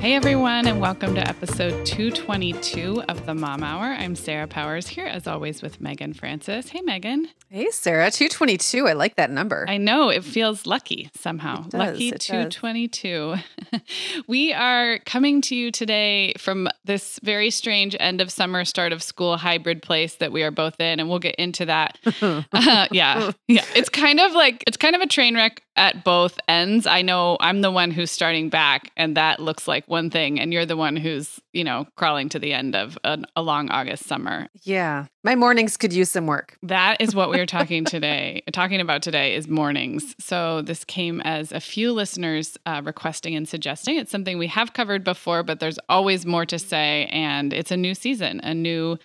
Hey everyone, and welcome to episode 222 of the Mom Hour. I'm Sarah Powers here, as always, with Meagan Francis. Hey, Meagan. Hey, Sarah. 222. I like that number. I know it feels lucky somehow. Does, lucky it does. 222. we are coming to you today from this very strange end of summer, start of school hybrid place that we are both in, and we'll get into that. Uh, yeah, yeah. It's kind of like it's kind of a train wreck at both ends. I know I'm the one who's starting back, and that looks like one thing, and you're the one who's you know crawling to the end of an, a long August summer. Yeah. My mornings could use some work. That is what we are talking today. talking about today is mornings. So this came as a few listeners uh, requesting and suggesting. It's something we have covered before, but there's always more to say, and it's a new season, a new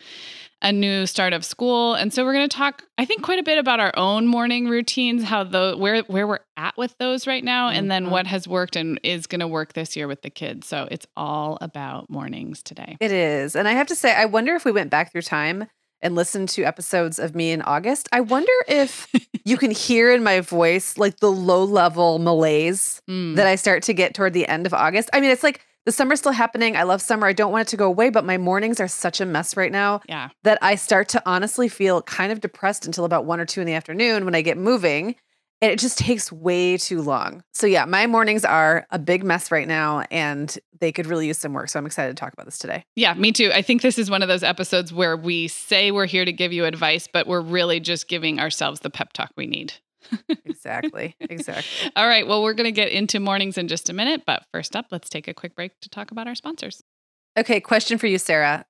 a new start of school. And so we're going to talk I think quite a bit about our own morning routines, how the where where we're at with those right now and then what has worked and is going to work this year with the kids. So it's all about mornings today. It is. And I have to say, I wonder if we went back through time and listened to episodes of me in August. I wonder if you can hear in my voice like the low level malaise Mm. that I start to get toward the end of August. I mean, it's like the summer's still happening. I love summer. I don't want it to go away, but my mornings are such a mess right now yeah. that I start to honestly feel kind of depressed until about one or two in the afternoon when I get moving. And it just takes way too long. So, yeah, my mornings are a big mess right now and they could really use some work. So, I'm excited to talk about this today. Yeah, me too. I think this is one of those episodes where we say we're here to give you advice, but we're really just giving ourselves the pep talk we need. Exactly. exactly. All right. Well, we're going to get into mornings in just a minute. But first up, let's take a quick break to talk about our sponsors. Okay, question for you, Sarah.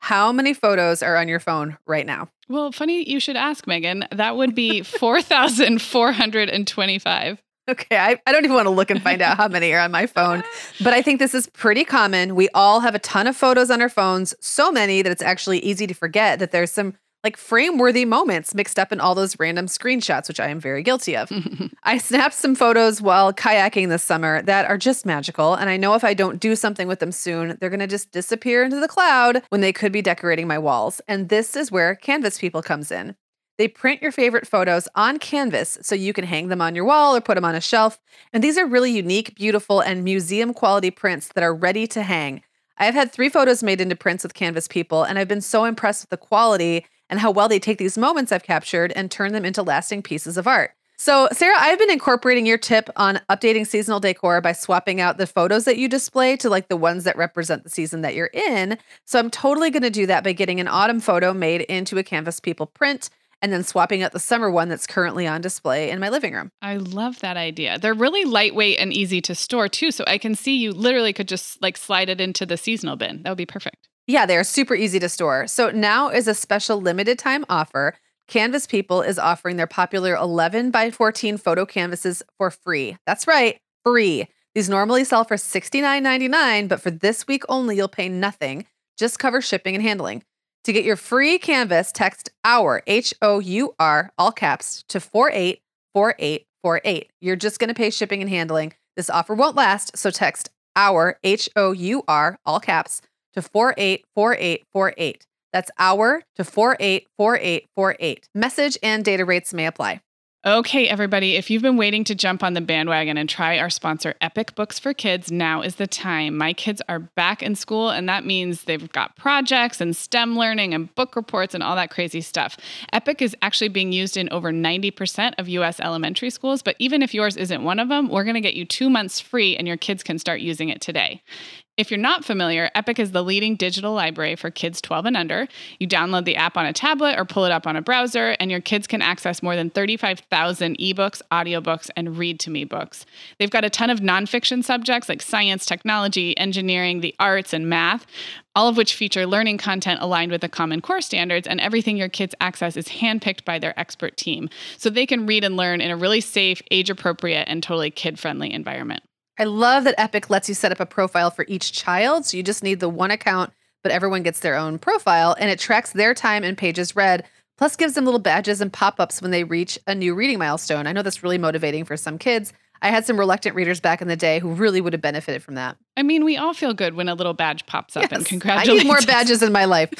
How many photos are on your phone right now? Well, funny you should ask, Meagan. That would be 4,425. Okay, I, I don't even want to look and find out how many are on my phone, but I think this is pretty common. We all have a ton of photos on our phones, so many that it's actually easy to forget that there's some like frame worthy moments mixed up in all those random screenshots, which I am very guilty of. I snapped some photos while kayaking this summer that are just magical. And I know if I don't do something with them soon, they're going to just disappear into the cloud when they could be decorating my walls. And this is where Canvas People comes in. They print your favorite photos on canvas so you can hang them on your wall or put them on a shelf. And these are really unique, beautiful, and museum quality prints that are ready to hang. I've had three photos made into prints with Canvas People, and I've been so impressed with the quality and how well they take these moments I've captured and turn them into lasting pieces of art. So, Sarah, I've been incorporating your tip on updating seasonal decor by swapping out the photos that you display to like the ones that represent the season that you're in. So, I'm totally going to do that by getting an autumn photo made into a Canvas People print and then swapping out the summer one that's currently on display in my living room. I love that idea. They're really lightweight and easy to store too. So I can see you literally could just like slide it into the seasonal bin. That would be perfect. Yeah, they are super easy to store. So now is a special limited time offer. Canvas People is offering their popular 11 by 14 photo canvases for free. That's right, free. These normally sell for $69.99, but for this week only, you'll pay nothing. Just cover shipping and handling. To get your free canvas, text HOUR, H O U R, all caps, to 484848. You're just going to pay shipping and handling. This offer won't last, so text HOUR, H O U R, all caps, to 484848. That's hour to 484848. Message and data rates may apply. Okay, everybody, if you've been waiting to jump on the bandwagon and try our sponsor, Epic Books for Kids, now is the time. My kids are back in school, and that means they've got projects and STEM learning and book reports and all that crazy stuff. Epic is actually being used in over 90% of US elementary schools, but even if yours isn't one of them, we're going to get you two months free, and your kids can start using it today. If you're not familiar, Epic is the leading digital library for kids 12 and under. You download the app on a tablet or pull it up on a browser, and your kids can access more than 35,000 ebooks, audiobooks, and read to me books. They've got a ton of nonfiction subjects like science, technology, engineering, the arts, and math, all of which feature learning content aligned with the Common Core standards, and everything your kids access is handpicked by their expert team. So they can read and learn in a really safe, age appropriate, and totally kid friendly environment. I love that Epic lets you set up a profile for each child. So you just need the one account, but everyone gets their own profile and it tracks their time and pages read. plus gives them little badges and pop-ups when they reach a new reading milestone. I know that's really motivating for some kids. I had some reluctant readers back in the day who really would have benefited from that. I mean, we all feel good when a little badge pops up and Yes, congratulations. I need more badges in my life.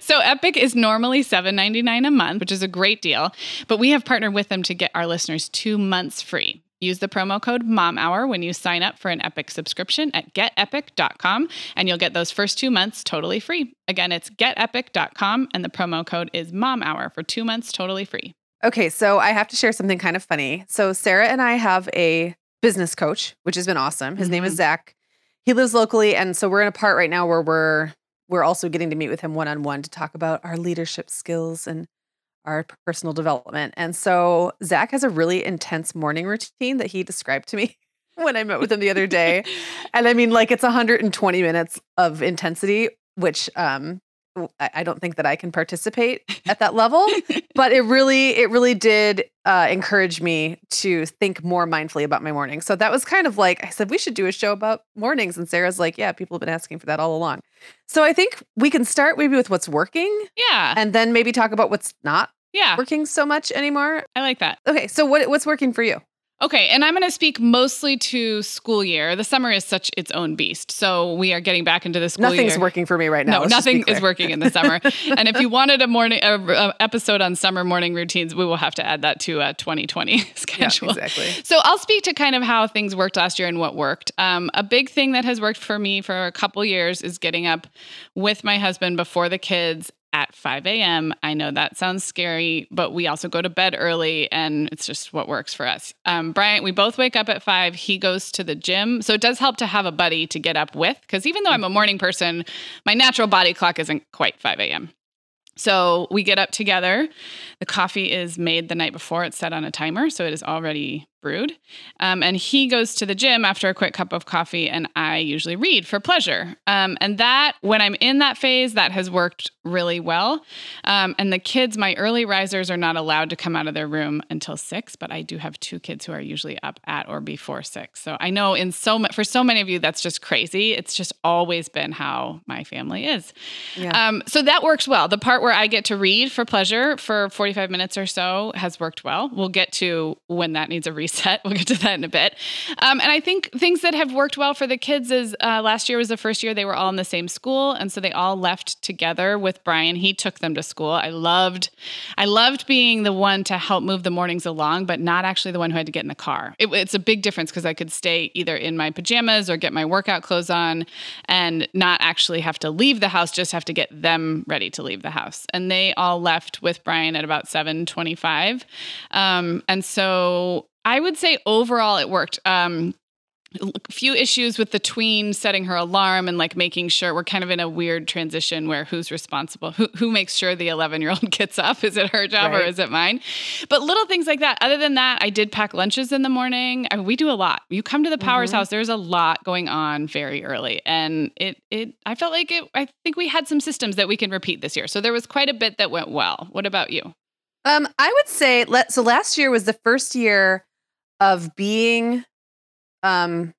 so Epic is normally $7.99 a month, which is a great deal, but we have partnered with them to get our listeners two months free. Use the promo code MOMHOUR when you sign up for an Epic subscription at getepic.com, and you'll get those first two months totally free. Again, it's getepic.com, and the promo code is MOMHOUR for two months totally free. Okay, so I have to share something kind of funny. So Sarah and I have a business coach, which has been awesome. His name is Mhm. Zach. He lives locally, and so we're in a part right now where we're we're also getting to meet with him one on one to talk about our leadership skills and our personal development. And so Zach has a really intense morning routine that he described to me when I met with him the other day. And I mean, like it's 120 minutes of intensity, which um I I don't think that I can participate at that level but it really it really did uh, encourage me to think more mindfully about my morning so that was kind of like i said we should do a show about mornings and sarah's like yeah people have been asking for that all along so i think we can start maybe with what's working Yeah. and then maybe talk about what's not Yeah. working so much anymore I like that. okay so what what's working for you Okay, and I'm going to speak mostly to school year. The summer is such its own beast. So we are getting back into the school nothing's year. working for me right now No, nothing is working in the summer. and if you wanted a morning a, a episode on summer morning routines, we will have to add that to a 2020 yeah, schedule. exactly So I'll speak to kind of how things worked last year and what worked. Um, a big thing that has worked for me for a couple years is getting up with my husband before the kids at 5 a.m. I know that sounds scary, but we also go to bed early and it's just what works for us. Um, Bryant, we both wake up at 5. He goes to the gym. So it does help to have a buddy to get up with because even though I'm a morning person, my natural body clock isn't quite 5 a.m. So we get up together. The coffee is made the night before. It's set on a timer, so it is already brewed. Um, and he goes to the gym after a quick cup of coffee, and I usually read for pleasure. Um, and that, when I'm in that phase, that has worked really well. Um, and the kids, my early risers, are not allowed to come out of their room until six, but I do have two kids who are usually up at or before six. So I know in so ma- for so many of you, that's just crazy. It's just always been how my family is. yeah Um, so that works well. The part where I get to read for pleasure for 45 minutes or so has worked well. We'll get to when that needs a reset. We'll get to that in a bit. Um, and I think things that have worked well for the kids is uh, last year was the first year they were all in the same school, and so they all left together with Brian. He took them to school. I loved, I loved being the one to help move the mornings along, but not actually the one who had to get in the car. It, it's a big difference because I could stay either in my pajamas or get my workout clothes on, and not actually have to leave the house. Just have to get them ready to leave the house. And they all left with Brian at about seven twenty-five, um, and so I would say overall it worked. Um, a few issues with the tween setting her alarm and like making sure we're kind of in a weird transition where who's responsible who, who makes sure the 11 year old gets up? Is it her job or is it mine? But little things like that. Other than that i did pack lunches in the morning. I we do a lot. You come to the powers Mhm. house there's a lot going on very early. And it it i felt like it i think we had some systems that we can repeat this year. So there was quite a bit that went well. What about you? Um i would say let so last year was the first year of being um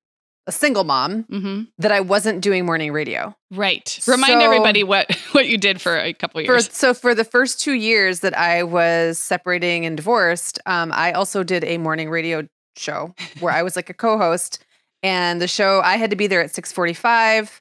a single mom hmm that I wasn't doing morning radio. right remind So- everybody what what you did for a couple For, years so for the first two years that I was separating and divorced, um, I also did a morning radio show where I was like a co-host, and the show I had to be there at six forty-five.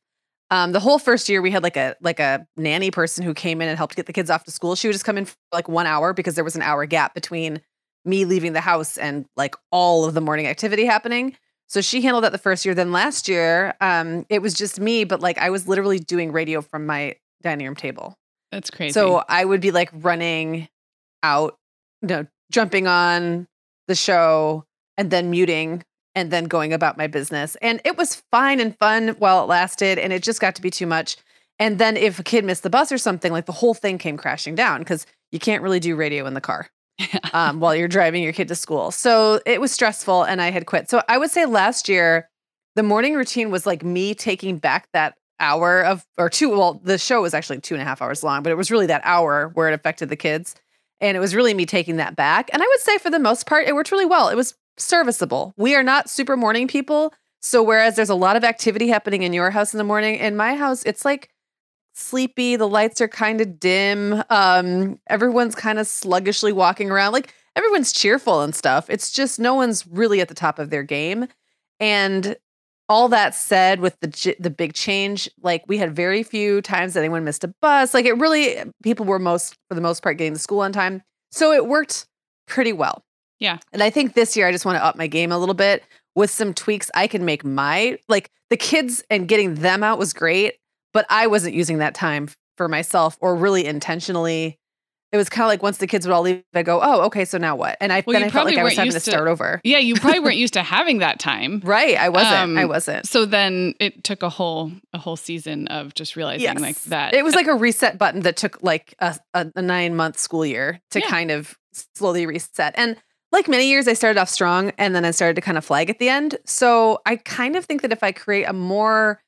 Um, the whole first year we had like a like a nanny person who came in and helped get the kids off to school. She would just come in for like one hour because there was an hour gap between me leaving the house and like all of the morning activity happening. So she handled that the first year. Then last year, um, it was just me, but like I was literally doing radio from my dining room table. that's crazy So I would be like running out, you know, jumping on the show and then muting and then going about my business. And it was fine and fun while it lasted. And it just got to be too much. And then if a kid missed the bus or something, like the whole thing came crashing down because you can't really do radio in the car um, while you're driving your kid to school. So it was stressful and I had quit. So I would say last year, the morning routine was like me taking back that hour of, or two, well, the show was actually two and a half hours long, but it was really that hour where it affected the kids. And it was really me taking that back. And I would say for the most part, it worked really well. It was serviceable. We are not super morning people. So whereas there's a lot of activity happening in your house in the morning, in my house, it's like sleepy. The lights are kind of dim. Um, everyone's kind of sluggishly walking around. Like everyone's cheerful and stuff. It's just no one's really at the top of their game. And all that said, with the the big change, like we had very few times that anyone missed a bus. Like it really, people were most for the most part getting to school on time, so it worked pretty well. Yeah, and I think this year I just want to up my game a little bit with some tweaks. I can make my like the kids and getting them out was great, but I wasn't using that time for myself or really intentionally it was kind of like once the kids would all leave, I go, oh, okay, so now what? And I well, then I felt like I was having to start over. Yeah, you probably weren't used to having that time, right? I wasn't. Um, I wasn't. So then it took a whole a whole season of just realizing yes. like that. It was like a reset button that took like a, a, a nine month school year to yeah. kind of slowly reset. And like many years, I started off strong, and then I started to kind of flag at the end. So I kind of think that if I create a more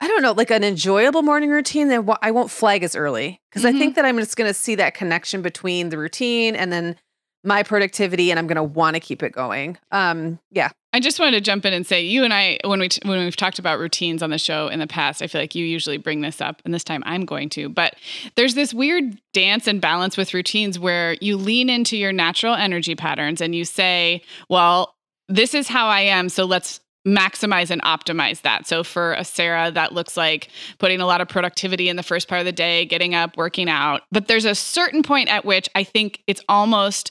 I don't know, like an enjoyable morning routine, then I won't flag as early because mm-hmm. I think that I'm just going to see that connection between the routine and then my productivity, and I'm going to want to keep it going. Um, yeah. I just wanted to jump in and say, you and I, when we t- when we've talked about routines on the show in the past, I feel like you usually bring this up, and this time I'm going to. But there's this weird dance and balance with routines where you lean into your natural energy patterns and you say, well, this is how I am, so let's maximize and optimize that. So for a Sarah, that looks like putting a lot of productivity in the first part of the day, getting up, working out. But there's a certain point at which I think it's almost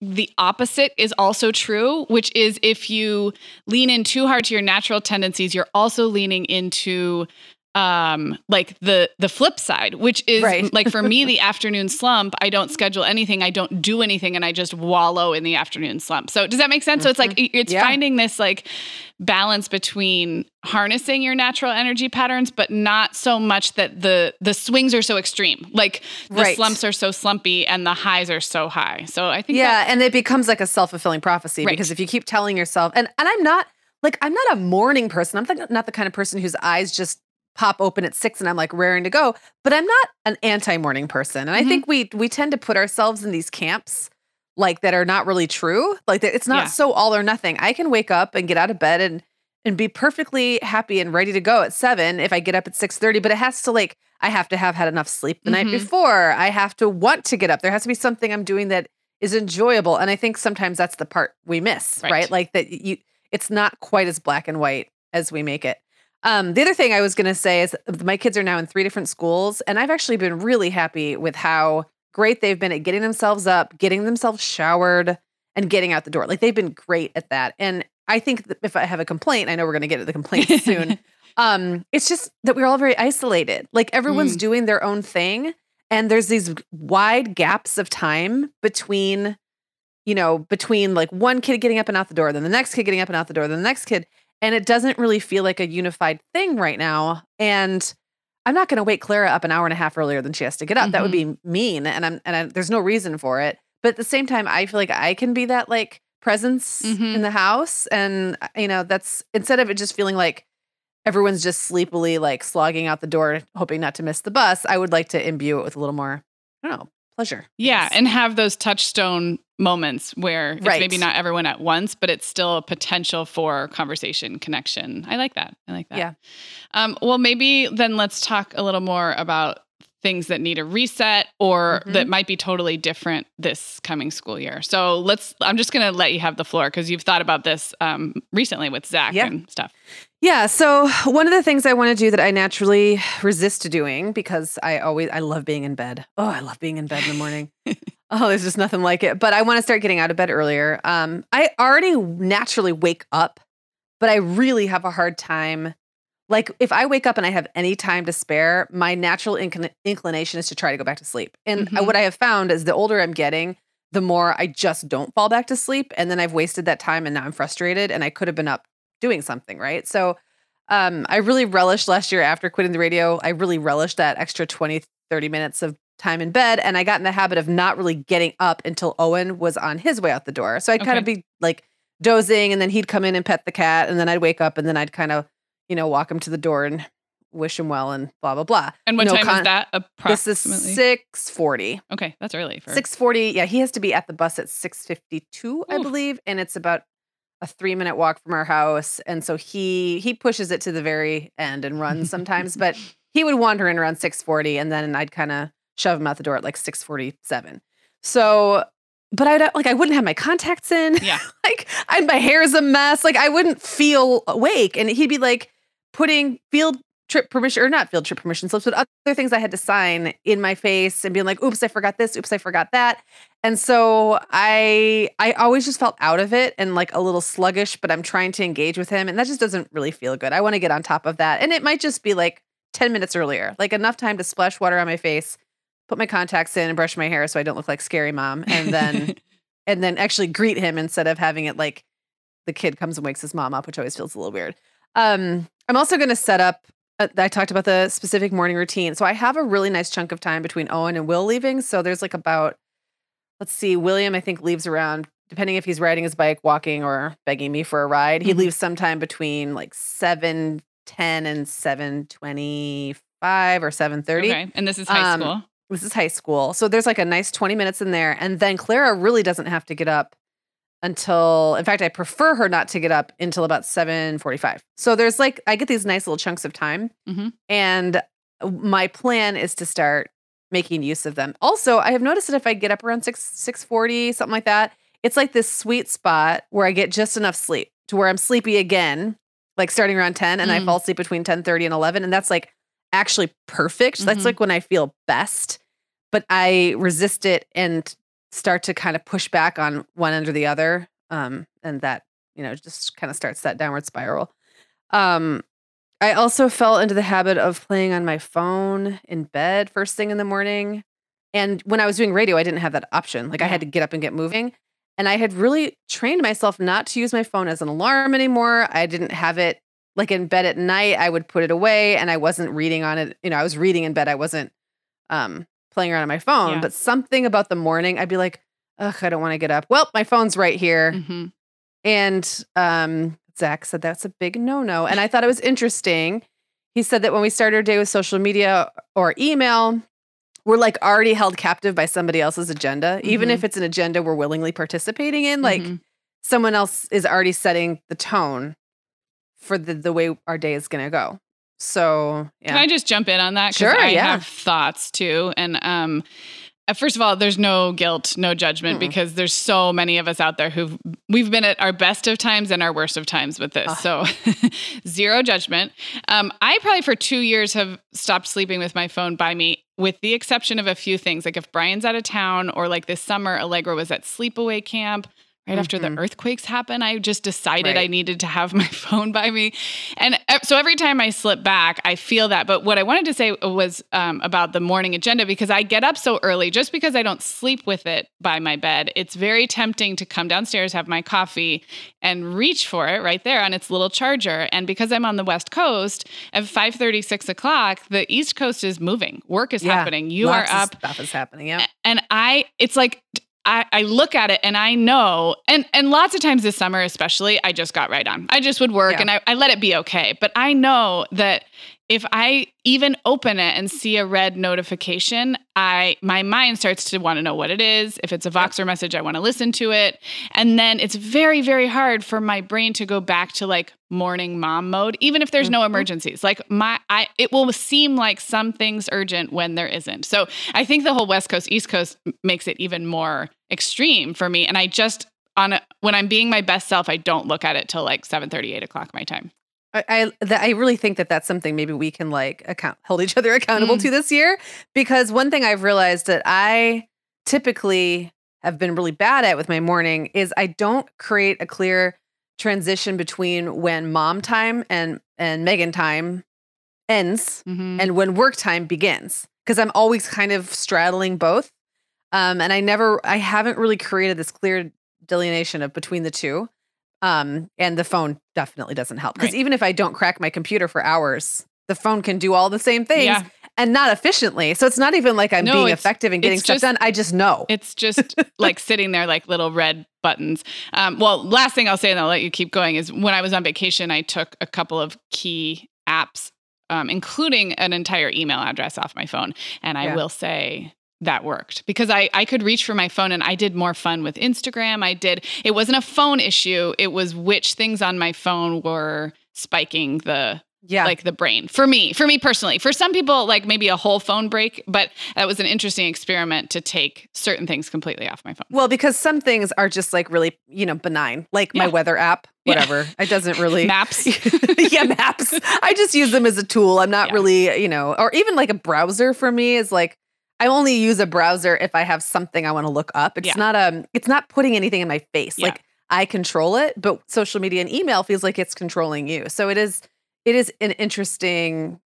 the opposite is also true, which is if you lean in too hard to your natural tendencies, you're also leaning into um like the the flip side which is right. like for me the afternoon slump i don't schedule anything i don't do anything and i just wallow in the afternoon slump so does that make sense mm-hmm. so it's like mm-hmm. it's yeah. finding this like balance between harnessing your natural energy patterns but not so much that the the swings are so extreme like the right. slumps are so slumpy and the highs are so high so i think yeah and it becomes like a self-fulfilling prophecy right. because if you keep telling yourself and and i'm not like I'm not a morning person. I'm not the kind of person whose eyes just pop open at six and I'm like raring to go. But I'm not an anti-morning person. And mm-hmm. I think we we tend to put ourselves in these camps like that are not really true. Like that it's not yeah. so all or nothing. I can wake up and get out of bed and and be perfectly happy and ready to go at seven if I get up at six thirty. But it has to like I have to have had enough sleep the mm-hmm. night before. I have to want to get up. There has to be something I'm doing that is enjoyable. And I think sometimes that's the part we miss, right? right? Like that you it's not quite as black and white as we make it. Um, the other thing I was going to say is my kids are now in three different schools, and I've actually been really happy with how great they've been at getting themselves up, getting themselves showered, and getting out the door. Like they've been great at that. And I think if I have a complaint, I know we're going to get to the complaints soon. um, it's just that we're all very isolated. Like everyone's mm. doing their own thing, and there's these wide gaps of time between you know, between like one kid getting up and out the door, then the next kid getting up and out the door, then the next kid and it doesn't really feel like a unified thing right now and i'm not going to wake clara up an hour and a half earlier than she has to get up mm-hmm. that would mm-hmm. be mean and i'm and I, there's no reason for it but at the same time i feel like i can be that like presence mm-hmm. in the house and uh, you know that's instead of it just feeling like everyone's just sleepily like slogging out the door hoping not to miss the bus i would like to imbue it with a little more i don't know pleasure yeah and have those touchstone moments where it's right. maybe not everyone at once, but it's still a potential for conversation, connection. I like that. I like that. Yeah. Um, well, maybe then let's talk a little more about things that need a reset or mm-hmm. that might be totally different this coming school year. So let's, I'm just going to let you have the floor because you've thought about this um, recently with Zach yeah. and stuff. Yeah. So one of the things I want to do that I naturally resist doing because I always, I love being in bed. Oh, I love being in bed in the morning. Oh, there's just nothing like it. But I want to start getting out of bed earlier. Um, I already naturally wake up, but I really have a hard time. Like if I wake up and I have any time to spare, my natural incl- inclination is to try to go back to sleep. And mm-hmm. what I have found is the older I'm getting, the more I just don't fall back to sleep. And then I've wasted that time and now I'm frustrated and I could have been up doing something, right? So um, I really relished last year after quitting the radio. I really relished that extra 20, 30 minutes of time in bed and I got in the habit of not really getting up until Owen was on his way out the door. So I'd okay. kind of be like dozing and then he'd come in and pet the cat and then I'd wake up and then I'd kind of, you know, walk him to the door and wish him well and blah blah blah. And what no time con- is that approximately? This is six forty. Okay, that's early for six forty. Yeah, he has to be at the bus at six fifty two, I believe, and it's about a three minute walk from our house. And so he he pushes it to the very end and runs sometimes, but he would wander in around 640 and then I'd kind of shove him out the door at like 647. So, but I would like I wouldn't have my contacts in. Yeah. like I my hair is a mess. Like I wouldn't feel awake. And he'd be like putting field trip permission or not field trip permission slips, but other things I had to sign in my face and being like, oops, I forgot this, oops, I forgot that. And so I I always just felt out of it and like a little sluggish, but I'm trying to engage with him. And that just doesn't really feel good. I want to get on top of that. And it might just be like 10 minutes earlier, like enough time to splash water on my face, put my contacts in and brush my hair so I don't look like scary mom. And then and then actually greet him instead of having it like the kid comes and wakes his mom up, which always feels a little weird. Um, I'm also going to set up. Uh, I talked about the specific morning routine, so I have a really nice chunk of time between Owen and Will leaving. So there's like about, let's see, William I think leaves around depending if he's riding his bike, walking, or begging me for a ride. He Mhm. leaves sometime between like seven ten and seven twenty five or seven thirty. Okay. And this is high Um, school. This is high school. So there's like a nice 20 minutes in there. And then Clara really doesn't have to get up until in fact, I prefer her not to get up until about 745. So there's like I get these nice little chunks of time. Mhm. And my plan is to start making use of them. Also, I have noticed that if I get up around 6 640, something like that, it's like this sweet spot where I get just enough sleep to where I'm sleepy again, like starting around 10 and I Mm. fall asleep between 10:30 and 11 and that's like actually perfect. That's Mhm. like when I feel best. But I resist it and start to kind of push back on one end or the other. Um, and that, you know, just kind of starts that downward spiral. Um, I also fell into the habit of playing on my phone in bed first thing in the morning. And when I was doing radio, I didn't have that option. Like I had to get up and get moving. And I had really trained myself not to use my phone as an alarm anymore. I didn't have it like in bed at night. I would put it away and I wasn't reading on it. You know, I was reading in bed. I wasn't um, playing around on my phone. Yeah. But something about the morning, I'd be like, ugh, I don't want to get up. Well, my phone's right here. Mhm. And um, Zach said that's a big no no. And I thought it was interesting. He said that when we start our day with social media or email, we're like already held captive by somebody else's agenda, even Mhm. if it's an agenda we're willingly participating in. Like Mhm. someone else is already setting the tone for the, the way our day is going to go. So, Can. I just jump in on that? Sure, I yeah. have thoughts too. And um, uh, first of all, there's no guilt, no judgment, Mm-mm. because there's so many of us out there who've we've been at our best of times and our worst of times with this. Ugh. So zero judgment. Um, I probably for two years have stopped sleeping with my phone by me, with the exception of a few things. Like if Brian's out of town, or like this summer, Allegra was at sleepaway camp. Right after the Mhm. earthquakes happened, I just decided Right. I needed to have my phone by me. And uh, so every time I slip back, I feel that. But what I wanted to say was um, about the morning agenda because I get up so early just because I don't sleep with it by my bed. It's very tempting to come downstairs, have my coffee, and reach for it right there on its little charger. And because I'm on the West Coast, at 5 6 o'clock, the East Coast is moving. Work is Yeah, happening. You are up Stuff is happening. Yeah. and I it's like I, I look at it and I know and and lots of times this summer especially I just got right on. I just would work Yeah. and I, I let it be okay. But I know that if I even open it and see a red notification, I my mind starts to want to know what it is. If it's a Voxer message, I want to listen to it. And then it's very, very hard for my brain to go back to like morning mom mode, even if there's no Mhm. emergencies. Like my I it will seem like something's urgent when there isn't. So I think the whole West Coast, East Coast makes it even more extreme for me. And I just on a, when I'm being my best self, I don't look at it till like 7 8 o'clock my time. I I, that, I really think that that's something maybe we can like account hold each other accountable Mm. to this year because one thing I've realized that I typically have been really bad at with my morning is I don't create a clear transition between when mom time and and Meagan time ends Mhm. and when work time begins because I'm always kind of straddling both. Um, and I never, I haven't really created this clear delineation of between the two. Um, and the phone definitely doesn't help because Right. even if I don't crack my computer for hours, the phone can do all the same things Yeah. and not efficiently. So it's not even like I'm No, being effective and getting stuff just- done. I just know. It's just like sitting there like little red buttons. Um, well, last thing I'll say, and I'll let you keep going, is when I was on vacation, I took a couple of key apps, um, including an entire email address off my phone. And I Yeah. will say that worked because I, I could reach for my phone and I did more fun with Instagram. I did, it wasn't a phone issue, it was which things on my phone were spiking the Yeah. like the brain for me for me personally for some people like maybe a whole phone break but that was an interesting experiment to take certain things completely off my phone well, because some things are just like really, you know, benign, like my weather app, Yeah. whatever. It doesn't really. maps yeah, maps. I just use them as a tool. I'm not Yeah. really, you know, or even like a browser for me is like I only use a browser if I have something I want to look up. It's Yeah. not um it's not putting anything in my face. Yeah. Like I control it, but social media and email feels like it's controlling you. So it is it is an interesting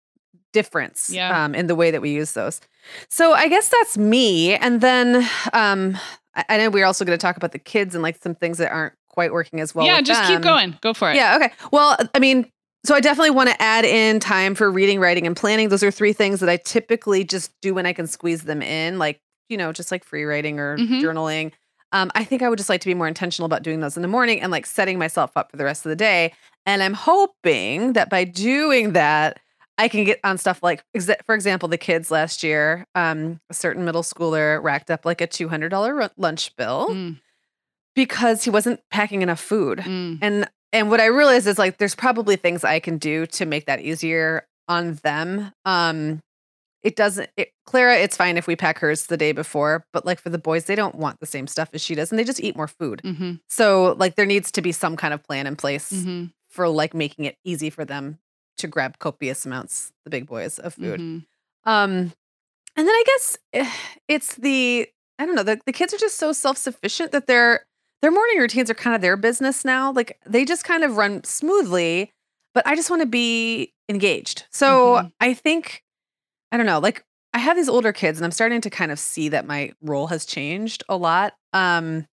difference Yeah. um in the way that we use those. So I guess that's me. And then um I, I know we're also going to talk about the kids and like some things that aren't quite working as well. yeah just keep going go for it Yeah. Okay. Well, I mean, so I definitely want to add in time for reading, writing, and planning. Those are three things that I typically just do when I can squeeze them in, like, you know, just like free writing or Mhm. journaling. Um, I think I would just like to be more intentional about doing those in the morning and like setting myself up for the rest of the day. And I'm hoping that by doing that, I can get on stuff like, for example, the kids last year, um, a certain middle schooler racked up like a $200 ru- lunch bill Mm, because he wasn't packing enough food. mm, And and what I realized is like there's probably things I can do to make that easier on them. Um it doesn't it, Clara, it's fine if we pack hers the day before, but like for the boys, they don't want the same stuff as she does and they just eat more food. mhm, So like there needs to be some kind of plan in place mhm, for like making it easy for them to grab copious amounts, the big boys, of food. mhm. Um, and then I guess eh, it's the I don't know the, the kids are just so self sufficient that their their morning routines are kind of their business now. Like they just kind of run smoothly, but I just want to be engaged. So Mhm. I think I don't know. Like I have these older kids, and I'm starting to kind of see that my role has changed a lot. Um,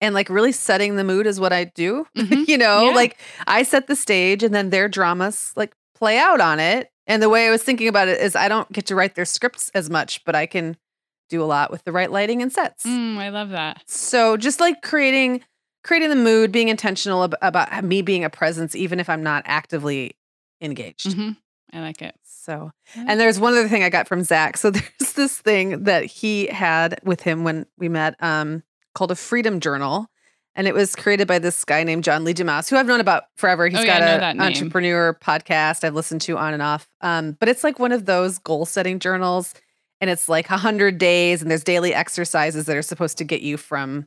and like really setting the mood is what I do. Mhm. you know, Yeah. like I set the stage, and then their dramas like play out on it. And the way I was thinking about it is I don't get to write their scripts as much, but I can do a lot with the right lighting and sets. Mm, I love that. So just like creating creating the mood, being intentional ab- about me being a presence even if I'm not actively engaged. Mhm. I like it. So, and there's one other thing I got from Zach. So there's this thing that he had with him when we met, um, called a Freedom Journal, and it was created by this guy named John Lee Dumas, who I've known about forever. He's Oh, yeah, got I know that name. entrepreneur podcast I've listened to on and off. Um, but it's like one of those goal setting journals, and it's like a hundred days, and there's daily exercises that are supposed to get you from,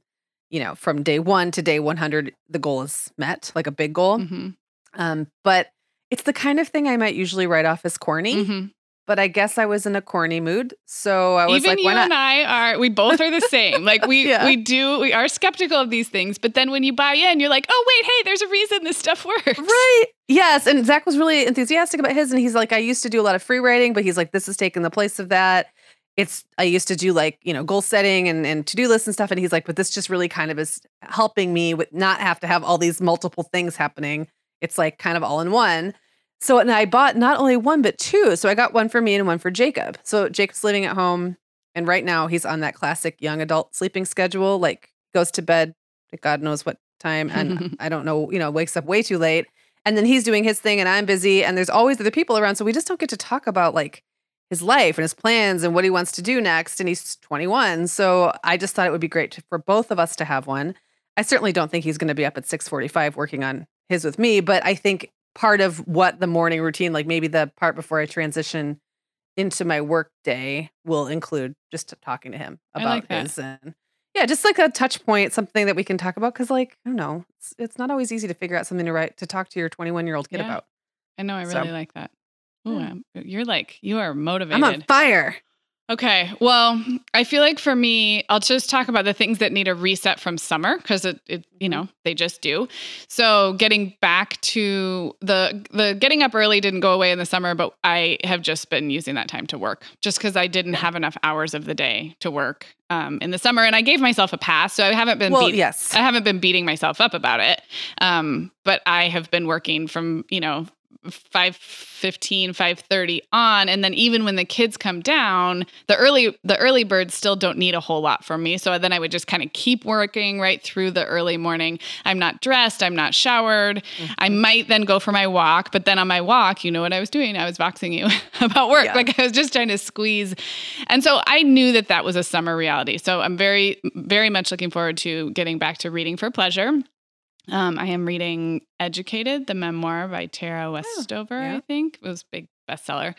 you know, from day one to day 100. The goal is met, like a big goal. Mhm, Um, but it's the kind of thing I might usually write off as corny mhm. but I guess I was in a corny mood. So I was Even like, you why not? and I are. We both are the same. Like we Yeah. we do. We are skeptical of these things, but then when you buy in, you're like, oh wait, hey, there's a reason this stuff works. Right. Yes. And Zach was really enthusiastic about his. And he's like, I used to do a lot of free writing, but he's like, this is taking the place of that. It's, I used to do like, you know, goal setting and, and to do lists and stuff. And he's like, but this just really kind of is helping me with not have to have all these multiple things happening. It's like kind of all in one. So, and I bought not only one, but two. So I got one for me and one for Jacob. So Jacob's living at home. And right now he's on that classic young adult sleeping schedule, like goes to bed at God knows what time. And I don't know, you know, wakes up way too late. And then he's doing his thing and I'm busy. And there's always other people around. So we just don't get to talk about like his life and his plans and what he wants to do next. And he's 21. So I just thought it would be great to, for both of us to have one. I certainly don't think he's going to be up at 645 working on his with me, but I think part of what the morning routine, like maybe the part before I transition into my work day will include just talking to him about like his and yeah, just like a touch point, something that we can talk about. Cause like, I don't know, it's, it's not always easy to figure out something to write, to talk to your 21 year old kid Yeah. about. I know. I So- really like that. Ooh. I'm- you're like you are motivated. I'm on fire. Okay. Well, I feel like for me, I'll just talk about the things that need a reset from summer because it, it, you know, they just do. So getting back to the the getting up early didn't go away in the summer, but I have just been using that time to work just because I didn't have enough hours of the day to work um, in the summer, and I gave myself a pass, so I haven't been Well, beat- yes. I haven't been beating myself up about it. Um, but I have been working from, you know, 515 530 on and then even when the kids come down the early the early birds still don't need a whole lot from me. So then i would just kind of keep working right through the early morning. I'm not dressed i'm not showered. I mm-hmm. might then go for my walk but then on my walk you know what i was doing? I was Voxing you about work. Yeah. like i was just trying to squeeze. And so i knew that that was a summer reality. So i'm very very much looking forward to getting back to reading for pleasure Um, I am reading Educated, the memoir by Tara Westover, yeah. I think. It was a big bestseller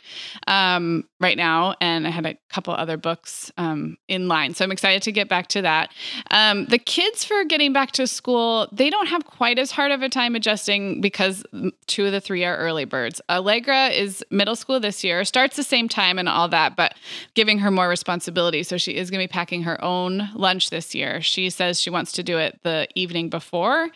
um, right now. And I had a couple other books um, in line. So I'm excited to get back to that. Um, the kids for getting back to school, they don't have quite as hard of a time adjusting because two of the three are early birds. Allegra is middle school this year, starts the same time and all that, but giving her more responsibility. So she is going to be packing her own lunch this year. She says she wants to do it the evening before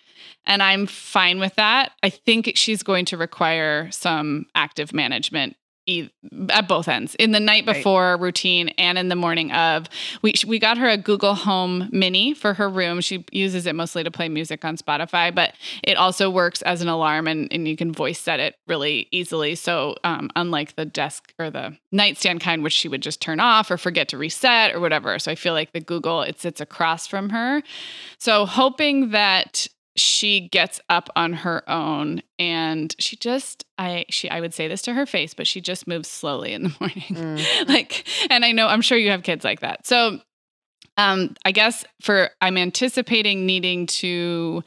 and I'm fine with that. I think she's going to require some active management e- at both ends in the night Right. before routine and in the morning of. We we got her a Google Home Mini for her room. She uses it mostly to play music on Spotify, but it also works as an alarm and, and you can voice set it really easily. So um, unlike the desk or the nightstand kind, which she would just turn off or forget to reset or whatever. So I feel like the Google it sits across from her. So hoping that she gets up on her own and she just I she I would say this to her face, but she just moves slowly in the morning. Mm. like and I know I'm sure you have kids like that. So um I guess for I'm anticipating needing to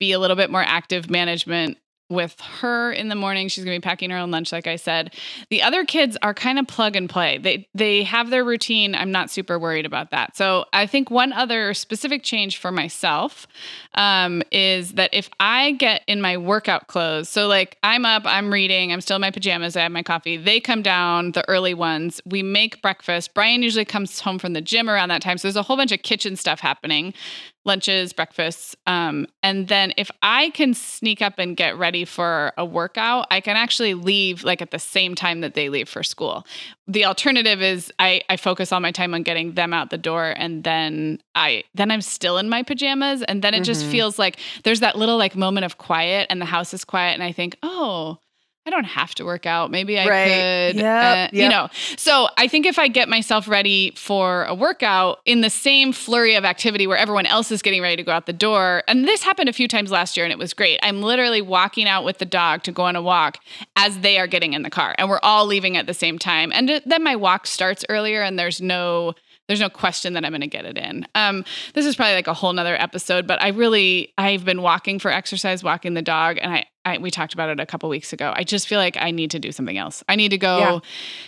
be a little bit more active management with her in the morning. She's going to be packing her own lunch like I said. The other kids are kind of plug and play. They they have their routine. I'm not super worried about that. So, I think one other specific change for myself um, is that if I get in my workout clothes, so like I'm up, I'm reading, I'm still in my pajamas, I have my coffee. They come down, the early ones. We make breakfast. Brian usually comes home from the gym around that time, so there's a whole bunch of kitchen stuff happening lunches, breakfasts. Um, and then if I can sneak up and get ready for a workout, I can actually leave like at the same time that they leave for school. The alternative is I, I focus all my time on getting them out the door and then I then I'm still in my pajamas and then it just Mhm. feels like there's that little like moment of quiet and the house is quiet and I think, oh, I don't have to work out. Maybe I Right. could, Yep, uh, you know. So I think if I get myself ready for a workout in the same flurry of activity where everyone else is getting ready to go out the door, and this happened a few times last year and it was great. I'm literally walking out with the dog to go on a walk as they are getting in the car, and we're all leaving at the same time. And then my walk starts earlier, and there's no there's no question that I'm going to get it in. Um, this is probably like a whole nother episode, but I really I've been walking for exercise, walking the dog, and I, I we talked about it a couple weeks ago. I just feel like I need to do something else. I need to go Yeah.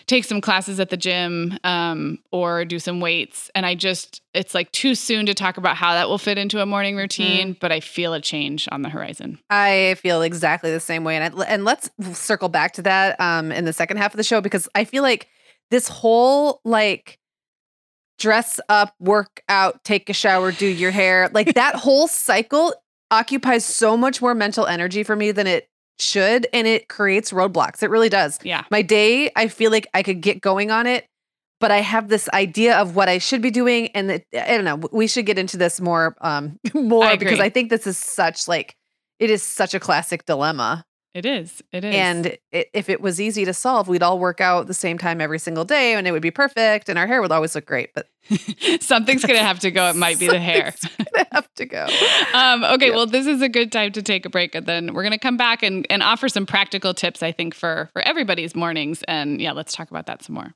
take some classes at the gym um, or do some weights, and I just it's like too soon to talk about how that will fit into a morning routine, but I feel a change on the horizon. I feel exactly the same way, and I, and let's circle back to that um, in the second half of the show because I feel like this whole like dress up, work out, take a shower, do your hair, like that whole cycle occupies so much more mental energy for me than it should, and it creates roadblocks. It really does. Yeah. My day, I feel like I could get going on it, but I have this idea of what I should be doing, and that, I don't know. We should get into this more, um, more I because. I think this is such like it is such a classic dilemma. It is. It is. And it, if it was easy to solve, we'd all work out the same time every single day, and it would be perfect, and our hair would always look great. But something's going to have to go. It might be the hair. have to go. um, okay, well, this is a good time to take a break, and then we're going to come back and, and offer some practical tips. I think for for everybody's mornings, and yeah, let's talk about that some more.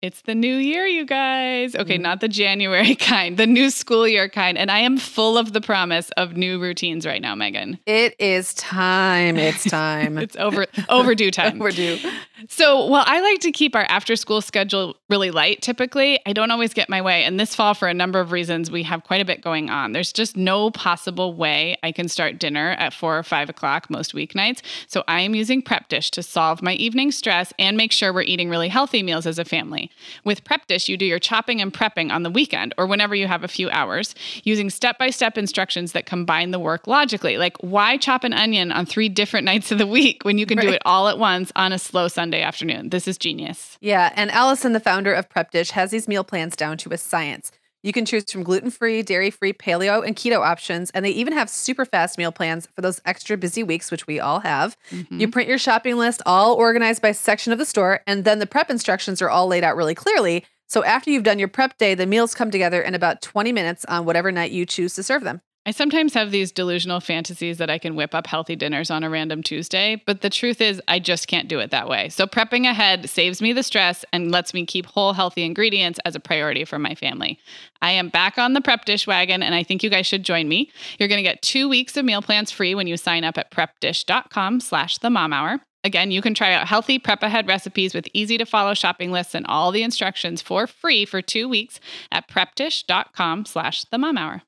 It's the new year, you guys. Okay, Mhm. not the January kind, the new school year kind, and I am full of the promise of new routines right now, Meagan. It is time. It's time. It's over overdue time. We're due. So, while I like to keep our after school schedule really light, typically, I don't always get my way. And this fall, for a number of reasons, we have quite a bit going on. There's just no possible way I can start dinner at four or five o'clock most weeknights. So, I am using Prep Dish to solve my evening stress and make sure we're eating really healthy meals as a family. With Prep Dish, you do your chopping and prepping on the weekend or whenever you have a few hours, using step by step instructions that combine the work logically. Like, why chop an onion on three different nights of the week when you can do it all at once on a slow Sunday afternoon? This is genius. Yeah, and Allison, the founder of Prep Dish, has these meal plans down to a science. You can choose from gluten free, dairy free, paleo, and keto options. And they even have super fast meal plans for those extra busy weeks, which we all have. Mhm. You print your shopping list, all organized by section of the store, and then the prep instructions are all laid out really clearly. So after you've done your prep day, the meals come together in about 20 minutes on whatever night you choose to serve them. I sometimes have these delusional fantasies that I can whip up healthy dinners on a random Tuesday, but the truth is, I just can't do it that way. So, prepping ahead saves me the stress and lets me keep whole, healthy ingredients as a priority for my family. I am back on the prep dish wagon, and I think you guys should join me. You're going to get two weeks of meal plans free when you sign up at prepdish.com slash the mom hour. Again, you can try out healthy prep ahead recipes with easy to follow shopping lists and all the instructions for free for two weeks at prepdish.com slash the mom hour.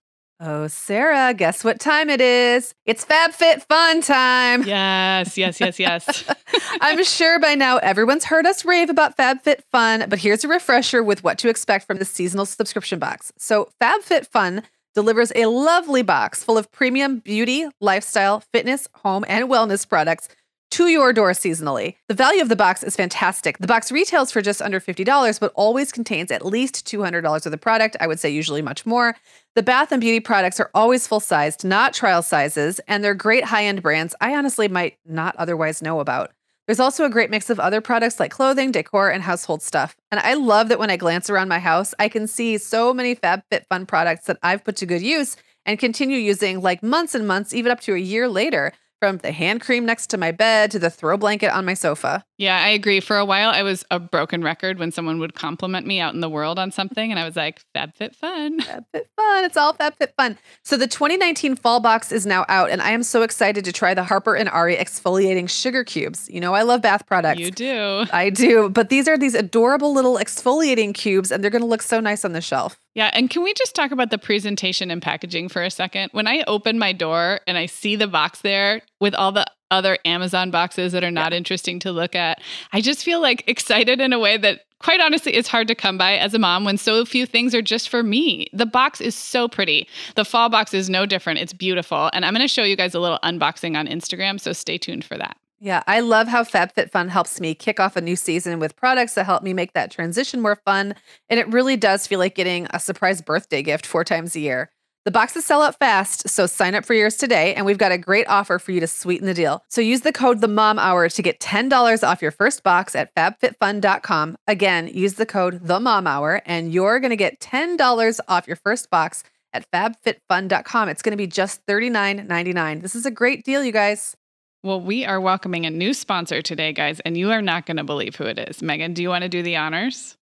Oh, Sarah, guess what time it is? It's FabFitFun time. Yes, yes, yes, yes. I'm sure by now everyone's heard us rave about FabFitFun, but here's a refresher with what to expect from the seasonal subscription box. So, FabFitFun delivers a lovely box full of premium beauty, lifestyle, fitness, home, and wellness products to your door seasonally. The value of the box is fantastic. The box retails for just under $50, but always contains at least $200 worth of product. I would say usually much more. The bath and beauty products are always full sized, not trial sizes, and they're great high end brands I honestly might not otherwise know about. There's also a great mix of other products like clothing, decor, and household stuff. And I love that when I glance around my house, I can see so many FabFitFun products that I've put to good use and continue using like months and months, even up to a year later from the hand cream next to my bed to the throw blanket on my sofa. Yeah, I agree. For a while, I was a broken record when someone would compliment me out in the world on something, and I was like, FabFitFun. FabFitFun. It's all FabFitFun. So the 2019 fall box is now out, and I am so excited to try the Harper and Ari exfoliating sugar cubes. You know, I love bath products. You do. I do. But these are these adorable little exfoliating cubes, and they're going to look so nice on the shelf. Yeah. And can we just talk about the presentation and packaging for a second? When I open my door and I see the box there with all the other Amazon boxes that are not yeah. interesting to look at, I just feel like excited in a way that quite honestly is hard to come by as a mom when so few things are just for me. The box is so pretty. The fall box is no different. It's beautiful. And I'm going to show you guys a little unboxing on Instagram. So stay tuned for that. Yeah, I love how FabFitFun helps me kick off a new season with products that help me make that transition more fun. And it really does feel like getting a surprise birthday gift four times a year. The boxes sell out fast, so sign up for yours today, and we've got a great offer for you to sweeten the deal. So use the code the Mom Hour to get $10 off your first box at fabfitfun.com. Again, use the code the Mom Hour, and you're going to get $10 off your first box at fabfitfun.com. It's going to be just $39.99. This is a great deal, you guys. Well, we are welcoming a new sponsor today, guys, and you are not going to believe who it is. Meagan, do you want to do the honors?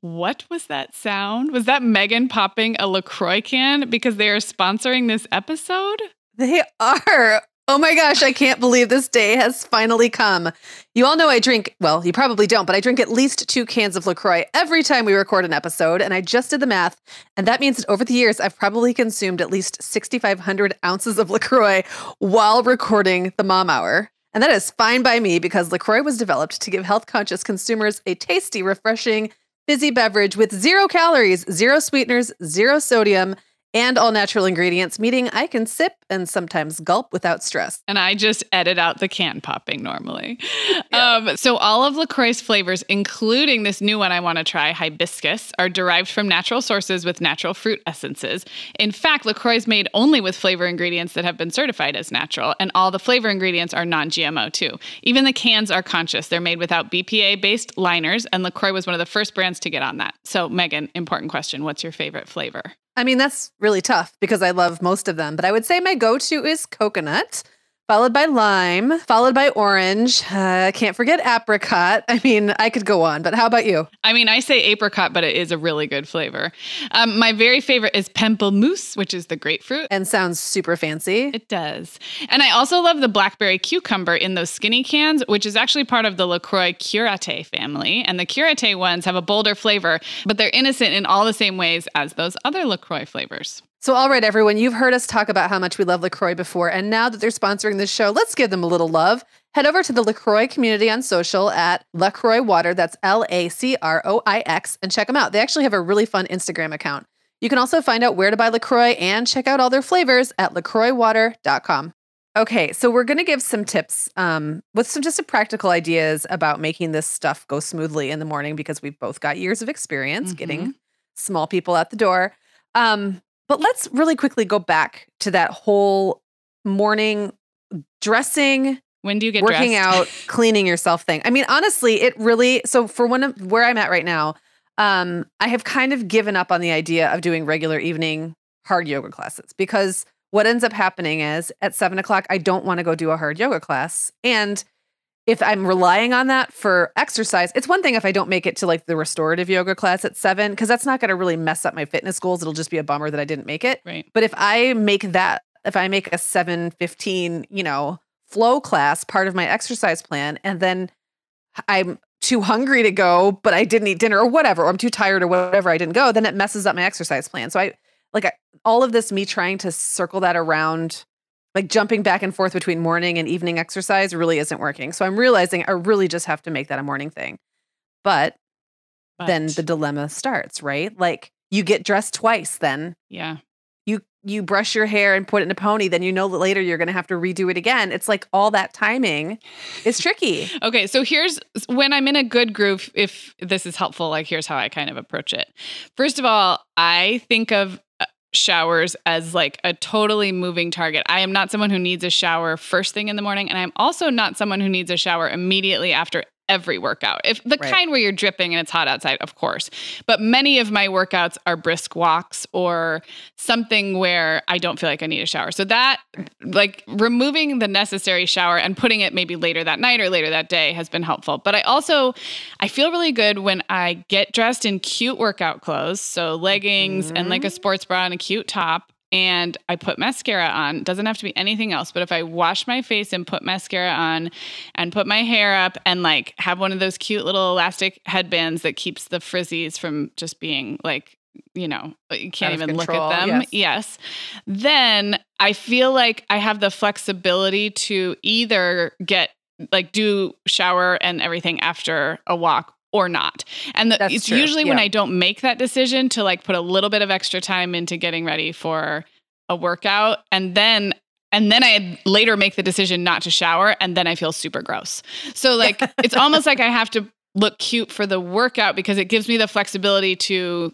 What was that sound? Was that Meagan popping a LaCroix can because they are sponsoring this episode? They are. Oh my gosh, I can't believe this day has finally come. You all know I drink, well, you probably don't, but I drink at least two cans of LaCroix every time we record an episode. And I just did the math. And that means that over the years, I've probably consumed at least 6,500 ounces of LaCroix while recording the mom hour. And that is fine by me because LaCroix was developed to give health conscious consumers a tasty, refreshing, fizzy beverage with zero calories, zero sweeteners, zero sodium, and all natural ingredients, meaning I can sip and sometimes gulp without stress. And I just edit out the can popping normally. Yeah. Um, so, all of LaCroix's flavors, including this new one I want to try, hibiscus, are derived from natural sources with natural fruit essences. In fact, LaCroix is made only with flavor ingredients that have been certified as natural, and all the flavor ingredients are non GMO too. Even the cans are conscious. They're made without BPA based liners, and LaCroix was one of the first brands to get on that. So, Meagan, important question what's your favorite flavor? I mean, that's really tough because I love most of them, but I would say my go to is coconut followed by lime, followed by orange. Uh, can't forget apricot. I mean, I could go on, but how about you? I mean, I say apricot, but it is a really good flavor. Um, my very favorite is pamplemousse, which is the grapefruit. And sounds super fancy. It does. And I also love the blackberry cucumber in those skinny cans, which is actually part of the LaCroix Curate family. And the Curate ones have a bolder flavor, but they're innocent in all the same ways as those other LaCroix flavors. So, all right, everyone, you've heard us talk about how much we love LaCroix before. And now that they're sponsoring this show, let's give them a little love. Head over to the LaCroix community on social at LaCroix Water. That's L A C R O I X. And check them out. They actually have a really fun Instagram account. You can also find out where to buy LaCroix and check out all their flavors at lacroixwater.com. Okay, so we're going to give some tips um, with some just some practical ideas about making this stuff go smoothly in the morning because we've both got years of experience mm-hmm. getting small people at the door. Um, but let's really quickly go back to that whole morning dressing. When do you get working dressed? out, cleaning yourself thing? I mean, honestly, it really. So for one of where I'm at right now, um, I have kind of given up on the idea of doing regular evening hard yoga classes because what ends up happening is at seven o'clock, I don't want to go do a hard yoga class. And if I'm relying on that for exercise, it's one thing if I don't make it to like the restorative yoga class at seven, because that's not going to really mess up my fitness goals. It'll just be a bummer that I didn't make it. Right. But if I make that, if I make a 715, you know, flow class part of my exercise plan, and then I'm too hungry to go, but I didn't eat dinner or whatever, or I'm too tired or whatever, I didn't go, then it messes up my exercise plan. So I like I, all of this, me trying to circle that around, like jumping back and forth between morning and evening exercise really isn't working. So I'm realizing I really just have to make that a morning thing. But, But, then the dilemma starts, right? Like you get dressed twice then yeah. you you brush your hair and put it in a pony then you know that later you're going to have to redo it again it's like all that timing is tricky Okay, so here's when I'm in a good groove, if this is helpful, like here's how I kind of approach it. First of all, I think of showers as like a totally moving target. I am not someone who needs a shower first thing in the morning, and I'm also not someone who needs a shower immediately after every workout. If the Right. kind where you're dripping and it's hot outside, of course. But many of my workouts are brisk walks or something where I don't feel like I need a shower. So that like removing the necessary shower and putting it maybe later that night or later that day has been helpful. But I also I feel really good when I get dressed in cute workout clothes, so leggings and like a mm-hmm. sports bra and a cute top and I put mascara on. Doesn't have to be anything else, but if I wash my face and put mascara on and put my hair up and like have one of those cute little elastic headbands that keeps the frizzies from just being like you know, you can't even look at them. yes. yes. Then I feel like I have the flexibility to either get like do shower and everything after a walk or not. And the, it's true, usually when. I don't make that decision to like put a little bit of extra time into getting ready for a workout and then and then I later make the decision not to shower and then I feel super gross. So like it's almost like I have to look cute for the workout because it gives me the flexibility to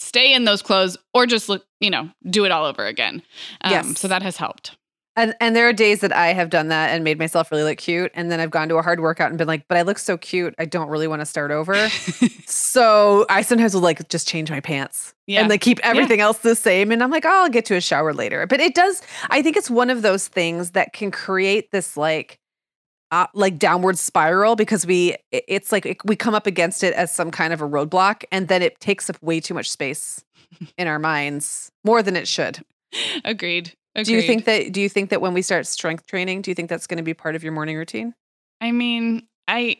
stay in those clothes or just look, you know, do it all over again. Um, Yes. So that has helped. And and there are days that i have done that and made myself really look cute. And then i've gone to a hard workout and been like but i look so cute. I don't really want to start over. So i sometimes will like just change my pants Yeah. and like keep everything else the same. And i'm like oh i'll get to a shower later. But it does i think it's one of those things that can create this like uh, like downward spiral because we it- it's like it, we come up against it as some kind of a roadblock and then it takes up way too much space in our minds more than it should. Agreed. Agreed. do you think that do you think that when we start strength training do you think that's going to be part of your morning routine I mean, I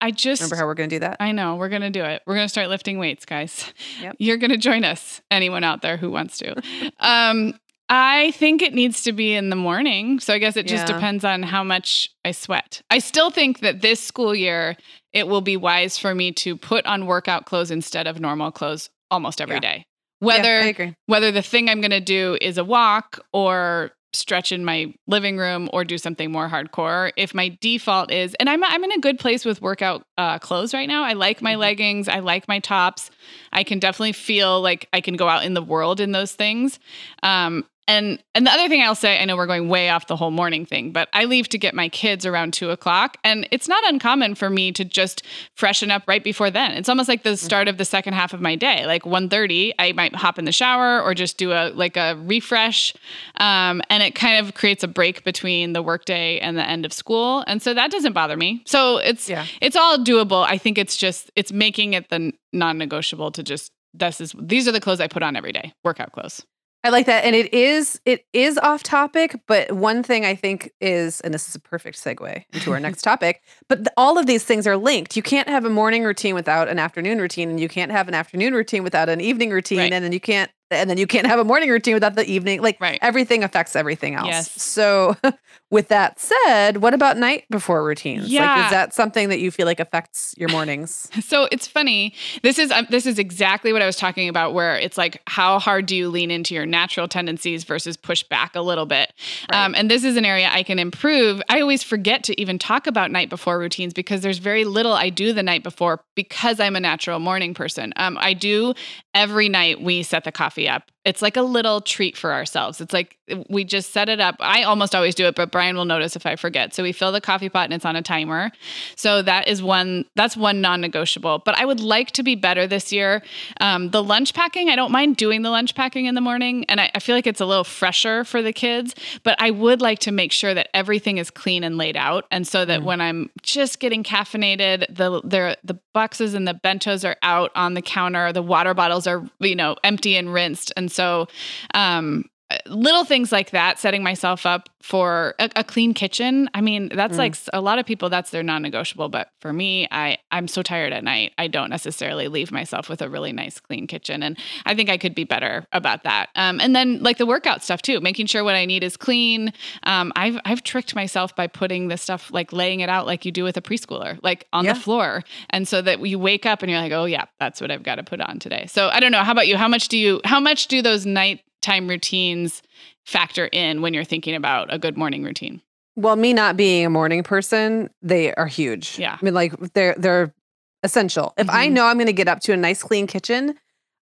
I just remember how we're going to do that I know we're gonna do it. We're gonna start lifting weights, guys. Yep. You're gonna join us. Anyone out there who wants to. um, I think it needs to be in the morning. So I guess it just Yeah. depends on how much I sweat. I still think that this school year it will be wise for me to put on workout clothes instead of normal clothes almost every Yeah. day. Yeah, Whether agree whether the thing I'm going to do is a walk or stretch in my living room or do something more hardcore. If my default is, and I'm I'm in a good place with workout uh, clothes right now. I like my Mhm. leggings. I like my tops. I can definitely feel like I can go out in the world in those things. Um, and and the other thing I'll say, I know we're going way off the whole morning thing, but I leave to get my kids around two o'clock, and it's not uncommon for me to just freshen up right before then. It's almost like the start of the second half of my day. Like 1.30, I might hop in the shower or just do a like a refresh, um, and it kind of creates a break between the workday and the end of school, and so that doesn't bother me. So it's yeah it's all doable. I think it's just it's making it the non-negotiable to just this is these are the clothes I put on every day, workout clothes. I like that. And it is it is off topic, but one thing I think is and this is a perfect segue into our next topic, but th- all of these things are linked. You can't have a morning routine without an afternoon routine and you can't have an afternoon routine without an evening routine Right. and then you can't and then you can't have a morning routine without the evening. Like Right. everything affects everything else. Yes. So with that said, what about night before routines? Like Yeah. is that something that you feel like affects your mornings? So it's funny. This is um, this is exactly what I was talking about. Where it's like, how hard do you lean into your natural tendencies versus push back a little bit? Right. Um, and this is an area I can improve. I always forget to even talk about night before routines because there's very little I do the night before because I'm a natural morning person. Um, I do every night. We set the coffee up It's like a little treat for ourselves. It's like we just set it up. I almost always do it, but Brian will notice if I forget. So we fill the coffee pot and it's on a timer. So that is one that's one non-negotiable. But I would like to be better this year. Um, the lunch packing, I don't mind doing the lunch packing in the morning, and I, I feel like it's a little fresher for the kids. But I would like to make sure that everything is clean and laid out, and so that mm. when I'm just getting caffeinated, the the the boxes and the bentos are out on the counter, the water bottles are you know empty and rinsed, and so um, little things like that setting myself up for a, a clean kitchen. I mean that's mm. like a lot of people that's their non-negotiable but for me i i'm so tired at night i don't necessarily leave myself with a really nice clean kitchen and i think i could be better about that. Um, and then like the workout stuff too making sure what i need is clean. Um, i've i've tricked myself by putting this stuff like laying it out like you do with a preschooler like on yeah. the floor. And so that you wake up and you're like oh yeah that's what i've got to put on today. So i don't know how about you? How much do you how much do those night time routines factor in when you're thinking about a good morning routine? Well, me not being a morning person, they are huge. Yeah. I mean, like they're they're essential. If mm-hmm. I know I'm going to get up to a nice clean kitchen,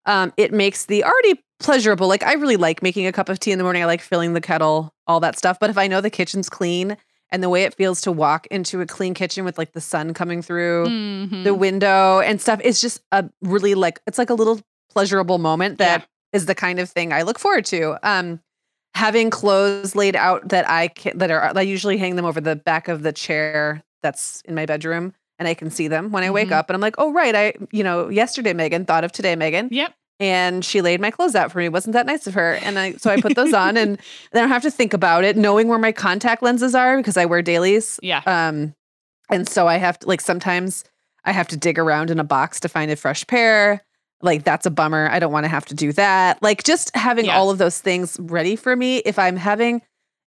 um, it makes the already pleasurable. Like I really like making a cup of tea in the morning. I like filling the kettle, all that stuff. But if I know the kitchen's clean and the way it feels to walk into a clean kitchen with like the sun coming through mm-hmm. the window and stuff, it's just a really like it's like a little pleasurable moment that yeah is the kind of thing I look forward to. Um, having clothes laid out that I can, that are I usually hang them over the back of the chair that's in my bedroom and I can see them when I wake mm-hmm. up and I'm like, "Oh right, I you know, yesterday Meagan thought of today Meagan." Yep. And she laid my clothes out for me. Wasn't that nice of her? And I so I put those on and then I don't have to think about it, knowing where my contact lenses are because I wear dailies. Yeah. Um and so I have to like sometimes I have to dig around in a box to find a fresh pair like that's a bummer. I don't want to have to do that. Like just having yeah. all of those things ready for me if I'm having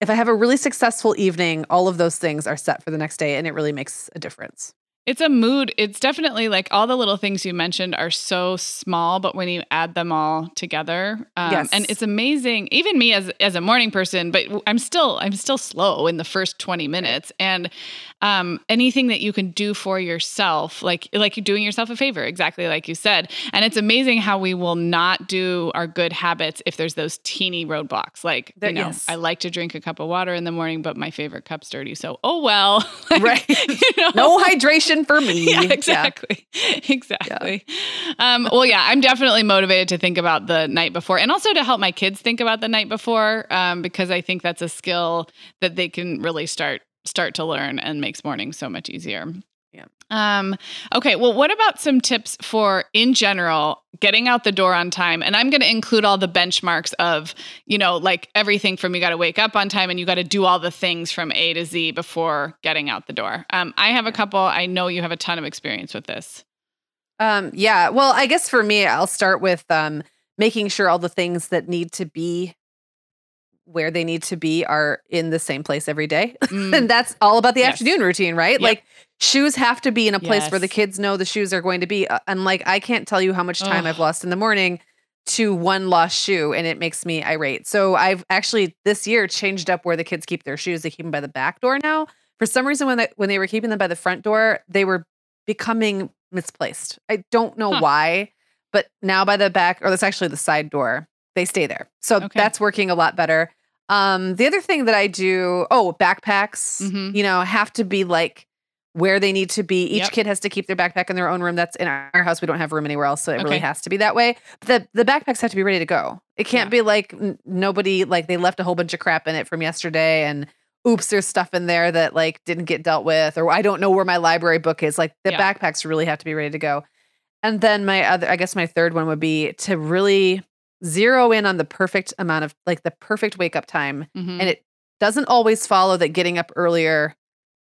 if I have a really successful evening, all of those things are set for the next day and it really makes a difference. It's a mood. It's definitely like all the little things you mentioned are so small, but when you add them all together, um, yes. and it's amazing. Even me as as a morning person, but I'm still I'm still slow in the first 20 minutes. And um, anything that you can do for yourself, like like doing yourself a favor, exactly like you said. And it's amazing how we will not do our good habits if there's those teeny roadblocks. Like there, you know, yes. I like to drink a cup of water in the morning, but my favorite cup's dirty. So oh well, like, right? You know? No hydration for me. Yeah, exactly. Yeah. Exactly. Yeah. Um, well, yeah, I'm definitely motivated to think about the night before and also to help my kids think about the night before um, because I think that's a skill that they can really start start to learn and makes morning so much easier. Yeah. Um, okay. Well, what about some tips for, in general, getting out the door on time? And I'm going to include all the benchmarks of, you know, like everything from you got to wake up on time and you got to do all the things from A to Z before getting out the door. Um, I have a couple. I know you have a ton of experience with this. Um, yeah. Well, I guess for me, I'll start with um, making sure all the things that need to be where they need to be are in the same place every day. Mm. and that's all about the yes. afternoon routine, right? Yep. Like shoes have to be in a place yes. where the kids know the shoes are going to be. Uh, and like, I can't tell you how much time Ugh. I've lost in the morning to one lost shoe and it makes me irate. So I've actually this year changed up where the kids keep their shoes. They keep them by the back door now. For some reason, when they, when they were keeping them by the front door, they were becoming misplaced. I don't know huh. why, but now by the back, or that's actually the side door, they stay there. So okay. that's working a lot better. Um, the other thing that I do, oh, backpacks, mm-hmm. you know, have to be like where they need to be. Each yep. kid has to keep their backpack in their own room. That's in our house. We don't have room anywhere else, so it okay. really has to be that way. But the the backpacks have to be ready to go. It can't yeah. be like n- nobody like they left a whole bunch of crap in it from yesterday and oops, there's stuff in there that like didn't get dealt with, or I don't know where my library book is. Like the yeah. backpacks really have to be ready to go. And then my other, I guess my third one would be to really zero in on the perfect amount of like the perfect wake up time. Mm-hmm. And it doesn't always follow that getting up earlier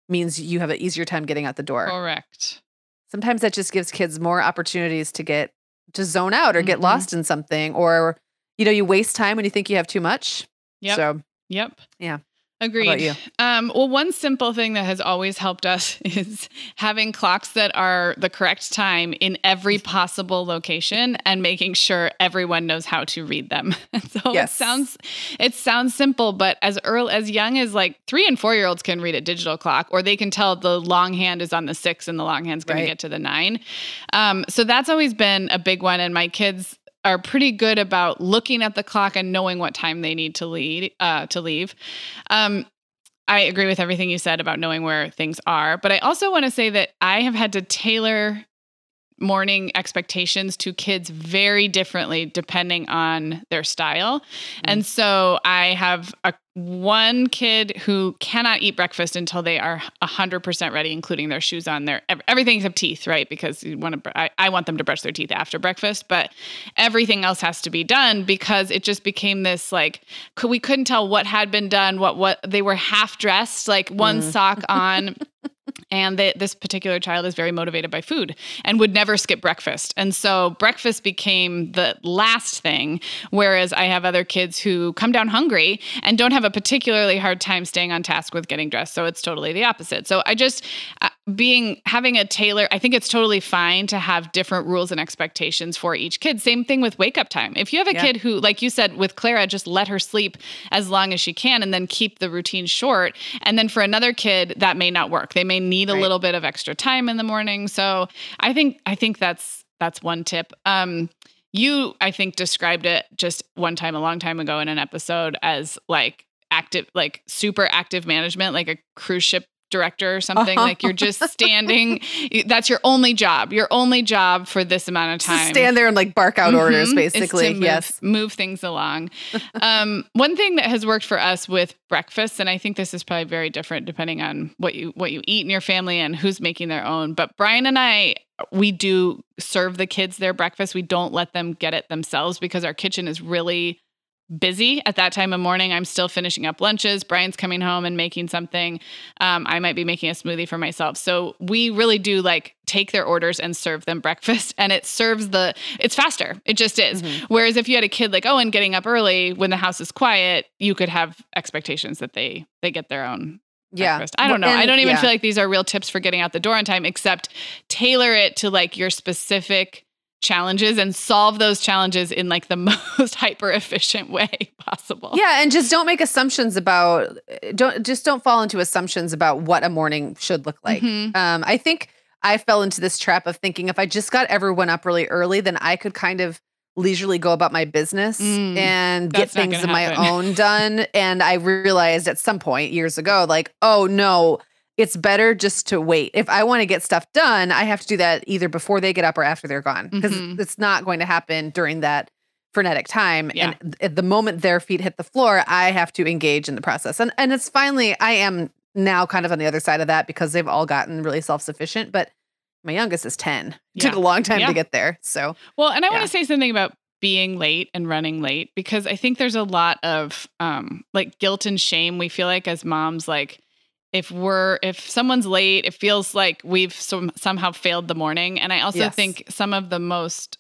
means you have an easier time getting out the door. Correct. Sometimes that just gives kids more opportunities to get to zone out or mm-hmm. get lost in something or you know you waste time when you think you have too much. Yep. So, yep. Yeah. Agreed. Um, well, one simple thing that has always helped us is having clocks that are the correct time in every possible location and making sure everyone knows how to read them. so yes. it sounds it sounds simple, but as early as young as like three and four year olds can read a digital clock, or they can tell the long hand is on the six and the long hand's going right. to get to the nine. Um, so that's always been a big one, and my kids are pretty good about looking at the clock and knowing what time they need to lead uh, to leave. Um, I agree with everything you said about knowing where things are, but I also want to say that I have had to tailor morning expectations to kids very differently depending on their style. Mm. And so I have a one kid who cannot eat breakfast until they are 100% ready including their shoes on their everything except teeth right because you want to I, I want them to brush their teeth after breakfast but everything else has to be done because it just became this like we couldn't tell what had been done what what they were half dressed like one mm. sock on and they, this particular child is very motivated by food and would never skip breakfast. And so breakfast became the last thing. Whereas I have other kids who come down hungry and don't have a particularly hard time staying on task with getting dressed. So it's totally the opposite. So I just, uh, being having a tailor i think it's totally fine to have different rules and expectations for each kid same thing with wake up time if you have a yeah. kid who like you said with clara just let her sleep as long as she can and then keep the routine short and then for another kid that may not work they may need a right. little bit of extra time in the morning so i think i think that's that's one tip um you i think described it just one time a long time ago in an episode as like active like super active management like a cruise ship director or something uh-huh. like you're just standing that's your only job your only job for this amount of time stand there and like bark out mm-hmm. orders basically move, yes move things along um, one thing that has worked for us with breakfast and i think this is probably very different depending on what you what you eat in your family and who's making their own but brian and i we do serve the kids their breakfast we don't let them get it themselves because our kitchen is really busy at that time of morning. I'm still finishing up lunches. Brian's coming home and making something. Um, I might be making a smoothie for myself. So we really do like take their orders and serve them breakfast. And it serves the, it's faster. It just is. Mm-hmm. Whereas if you had a kid like Owen getting up early when the house is quiet, you could have expectations that they they get their own yeah. Breakfast. I don't know. And, I don't even yeah. feel like these are real tips for getting out the door on time, except tailor it to like your specific challenges and solve those challenges in like the most hyper efficient way possible. Yeah, and just don't make assumptions about don't just don't fall into assumptions about what a morning should look like. Mm-hmm. Um, I think I fell into this trap of thinking if I just got everyone up really early, then I could kind of leisurely go about my business mm, and get things of my own done. And I realized at some point years ago, like, oh no, it's better just to wait. If I want to get stuff done, I have to do that either before they get up or after they're gone because mm-hmm. it's not going to happen during that frenetic time. Yeah. And at the moment their feet hit the floor, I have to engage in the process. And and it's finally I am now kind of on the other side of that because they've all gotten really self-sufficient, but my youngest is 10. It yeah. took a long time yeah. to get there. So Well, and I want to say something about being late and running late because I think there's a lot of um like guilt and shame we feel like as moms like if we're if someone's late it feels like we've some, somehow failed the morning and i also yes. think some of the most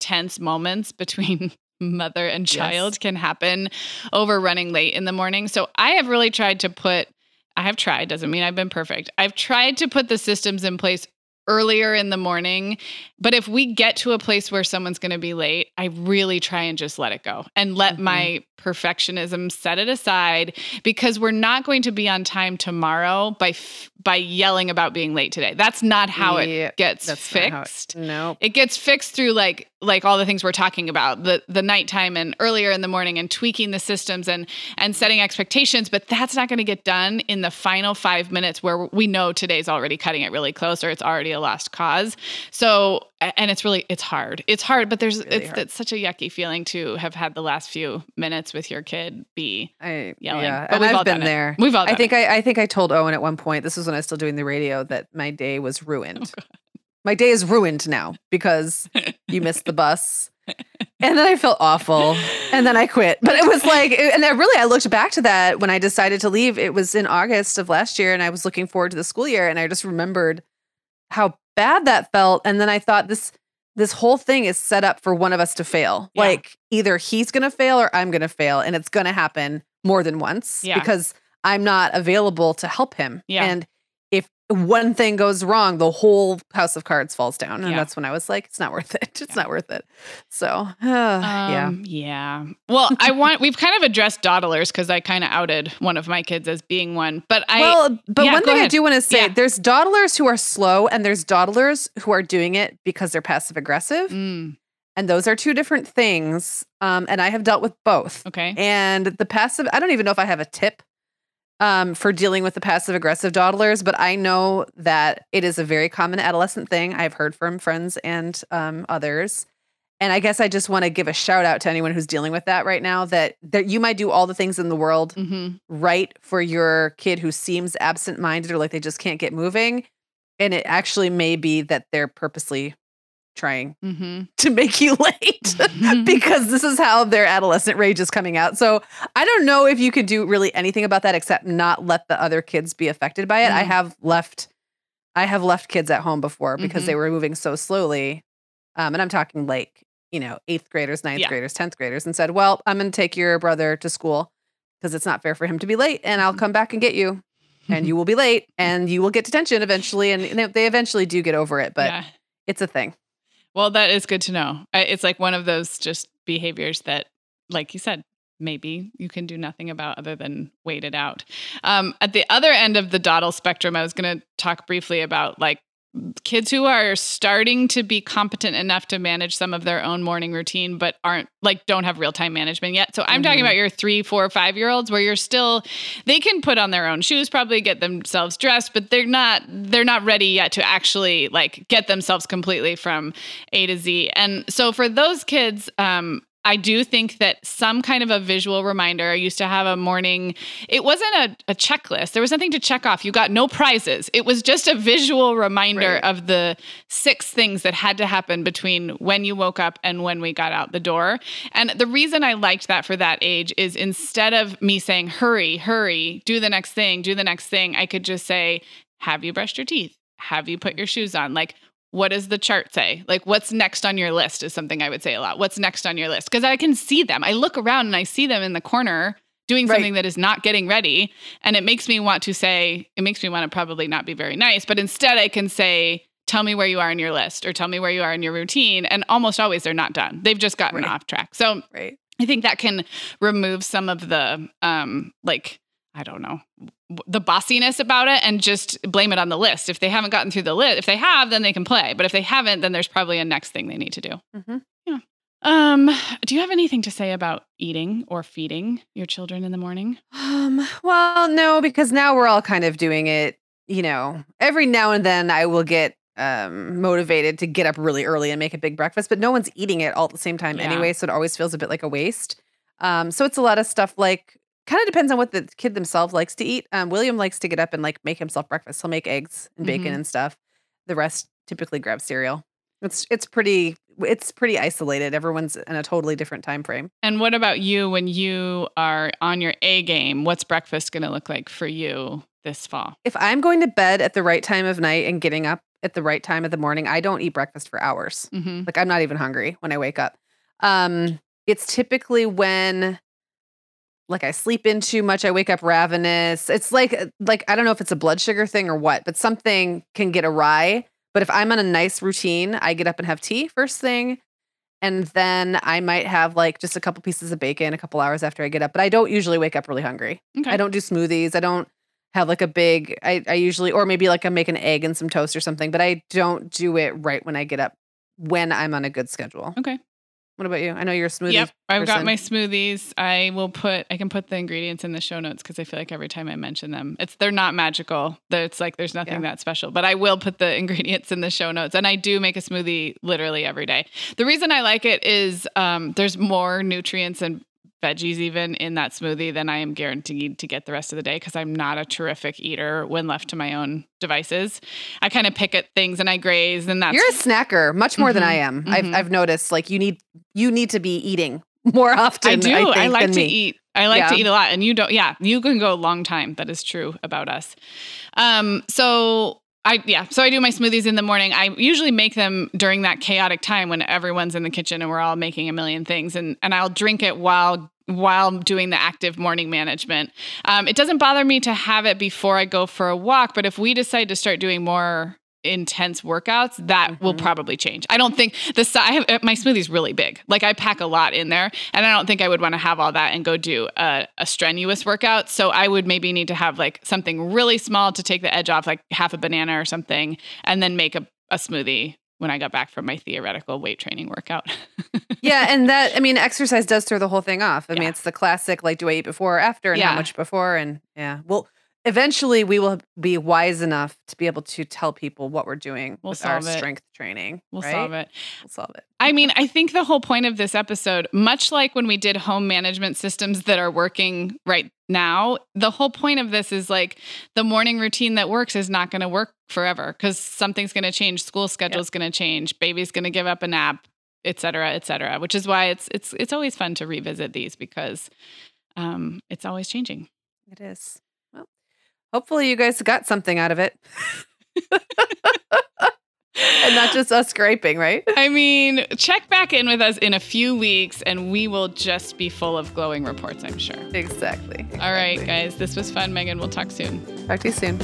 tense moments between mother and child yes. can happen over running late in the morning so i have really tried to put i have tried doesn't mean i've been perfect i've tried to put the systems in place earlier in the morning. But if we get to a place where someone's going to be late, I really try and just let it go and let mm-hmm. my perfectionism set it aside because we're not going to be on time tomorrow by f- by yelling about being late today. That's not how yeah, it gets fixed. No, it gets fixed through like like all the things we're talking about the the nighttime and earlier in the morning and tweaking the systems and and setting expectations. But that's not going to get done in the final five minutes where we know today's already cutting it really close or it's already a lost cause. So and it's really it's hard it's hard but there's really it's, it's, such a yucky feeling to have had the last few minutes with your kid be I, yelling yeah but and we've I've been there we've all I think it. I, I think I told Owen at one point this was when I was still doing the radio that my day was ruined oh, my day is ruined now because you missed the bus and then I felt awful and then I quit but it was like and I really I looked back to that when I decided to leave it was in August of last year and I was looking forward to the school year and I just remembered how bad that felt. And then I thought this this whole thing is set up for one of us to fail. Yeah. Like either he's going to fail or I'm going to fail and it's going to happen more than once yeah. because I'm not available to help him. Yeah. And one thing goes wrong, the whole house of cards falls down. And yeah. that's when I was like, it's not worth it. It's yeah. not worth it. So, uh, um, yeah. Yeah. Well, I want, we've kind of addressed dawdlers because I kind of outed one of my kids as being one. But I, well, but yeah, one thing ahead. I do want to say there's dawdlers who are slow and there's dawdlers who are doing it because they're passive aggressive. Mm. And those are two different things. Um, and I have dealt with both. Okay. And the passive, I don't even know if I have a tip um, for dealing with the passive aggressive dawdlers, but I know that it is a very common adolescent thing. I've heard from friends and um, others. And I guess I just want to give a shout out to anyone who's dealing with that right now that, that you might do all the things in the world Mm-hmm. right for your kid who seems absent minded or like they just can't get moving. And it actually may be that they're purposely trying Mm-hmm. to make you late because this is how their adolescent rage is coming out. So I don't know if you could do really anything about that except not let the other kids be affected by it. I Mhm. have left I have left kids at home before because they were moving so slowly. Um, and I'm talking like, you know, eighth graders, ninth Yeah. graders, 10th graders, and said, Well, I'm gonna take your brother to school because it's not fair for him to be late, and I'll come back and get you. And you will be late and you will get detention eventually. And they- they eventually do get over it, but yeah. it's a thing. Well, that is good to know. It's like one of those just behaviors that, like you said, maybe you can do nothing about other than wait it out. Um, at the other end of the dawdle spectrum, I was going to talk briefly about like kids who are starting to be competent enough to manage some of their own morning routine, but aren't like don't have real time management yet. So I'm talking Mhm. about your three, four, five year olds where you're still they can put on their own shoes, probably get themselves dressed, but they're not they're not ready yet to actually like get themselves completely from A to Z. And so for those kids, um, I do think that some kind of a visual reminder. I used to have a morning, it wasn't a, a checklist. There was nothing to check off. You got no prizes. It was just a visual reminder Right. of the six things that had to happen between when you woke up and when we got out the door. And the reason I liked that for that age is instead of me saying, hurry, hurry, do the next thing, do the next thing, I could just say, have you brushed your teeth? Have you put your shoes on? Like, what does the chart say? Like, what's next on your list is something I would say a lot. What's next on your list? Because I can see them. I look around and I see them in the corner doing Right. something that is not getting ready. And it makes me want to say, it makes me want to probably not be very nice, but instead I can say, tell me where you are in your list or tell me where you are in your routine. And almost always they're not done. They've just gotten Right. off track. So Right. I think that can remove some of the um like I don't know the bossiness about it and just blame it on the list. If they haven't gotten through the list, if they have, then they can play. But if they haven't, then there's probably a next thing they need to do. hmm Um, do you have anything to say about eating or feeding your children in the morning? Um, well, no, because now we're all kind of doing it, you know, every now and then I will get um motivated to get up really early and make a big breakfast, but no one's eating it all at the same time Yeah. anyway, so it always feels a bit like a waste. Um, so it's a lot of stuff like kind of depends on what the kid themselves likes to eat. Um, William likes to get up and like make himself breakfast. He'll make eggs and bacon Mhm. and stuff. The rest typically grab cereal. It's it's pretty it's pretty isolated. Everyone's in a totally different time frame. And what about you when you are on your A game? What's breakfast going to look like for you this fall? if I'm going to bed at the right time of night and getting up at the right time of the morning, I don't eat breakfast for hours. Mm-hmm. Like I'm not even hungry when I wake up. Um, it's typically when like I sleep in too much, I wake up ravenous. It's like like I don't know if it's a blood sugar thing or what, but something can get awry. But if I'm on a nice routine, I get up and have tea first thing. And then I might have like just a couple pieces of bacon a couple hours after I get up. But I don't usually wake up really hungry. Okay. I don't do smoothies. I don't have like a big I, I usually or maybe like I make an egg and some toast or something, but I don't do it right when I get up when I'm on a good schedule. Okay. What about you? I know you're a smoothie. Yep, I've got my smoothies. I will put I can put the ingredients in the show notes because I feel like every time I mention them, it's they're not magical. It's like there's nothing Yeah. that special, but I will put the ingredients in the show notes. And I do make a smoothie literally every day. The reason I like it is um, there's more nutrients and veggies even in that smoothie than I am guaranteed to get the rest of the day because I'm not a terrific eater when left to my own devices. I kind of pick at things and I graze, and that's You're a snacker much more than Mhm, I am. I've mhm. I've noticed like you need you need to be eating more often. I do. I, I, like than to me. eat. I like to eat a lot, and you don't. Yeah, you can go a long time. That is true about us. Um, so I yeah, so I do my smoothies in the morning. I usually make them during that chaotic time when everyone's in the kitchen and we're all making a million things, and and I'll drink it while while doing the active morning management. Um, it doesn't bother me to have it before I go for a walk, but if we decide to start doing more intense workouts, that will Mhm. probably change. I don't think the si- I have, uh, my smoothie's really big. Like I pack a lot in there, and I don't think I would want to have all that and go do a, a strenuous workout. So I would maybe need to have like something really small to take the edge off, like half a banana or something, and then make a, a smoothie when I got back from my theoretical weight training workout. yeah, and that I mean, exercise does throw the whole thing off. I Yeah. mean, it's the classic like, do I eat before or after, and how much before, and yeah. Well, eventually we will be wise enough to be able to tell people what we're doing We'll with our solve it. strength training. We'll right? solve it. We'll solve it. I mean, I think the whole point of this episode, much like when we did home management systems that are working right now, the whole point of this is like the morning routine that works is not going to work forever because something's going to change, school schedule's going to change, baby's going to give up a nap, et cetera, et cetera. Which is why it's it's it's always fun to revisit these because um, it's always changing. It is. Hopefully you guys got something out of it. and not just us scraping, right? I mean, check back in with us in a few weeks and we will just be full of glowing reports, I'm sure. Exactly. All right, guys, this was fun, Meagan. We'll talk soon. Talk to you soon.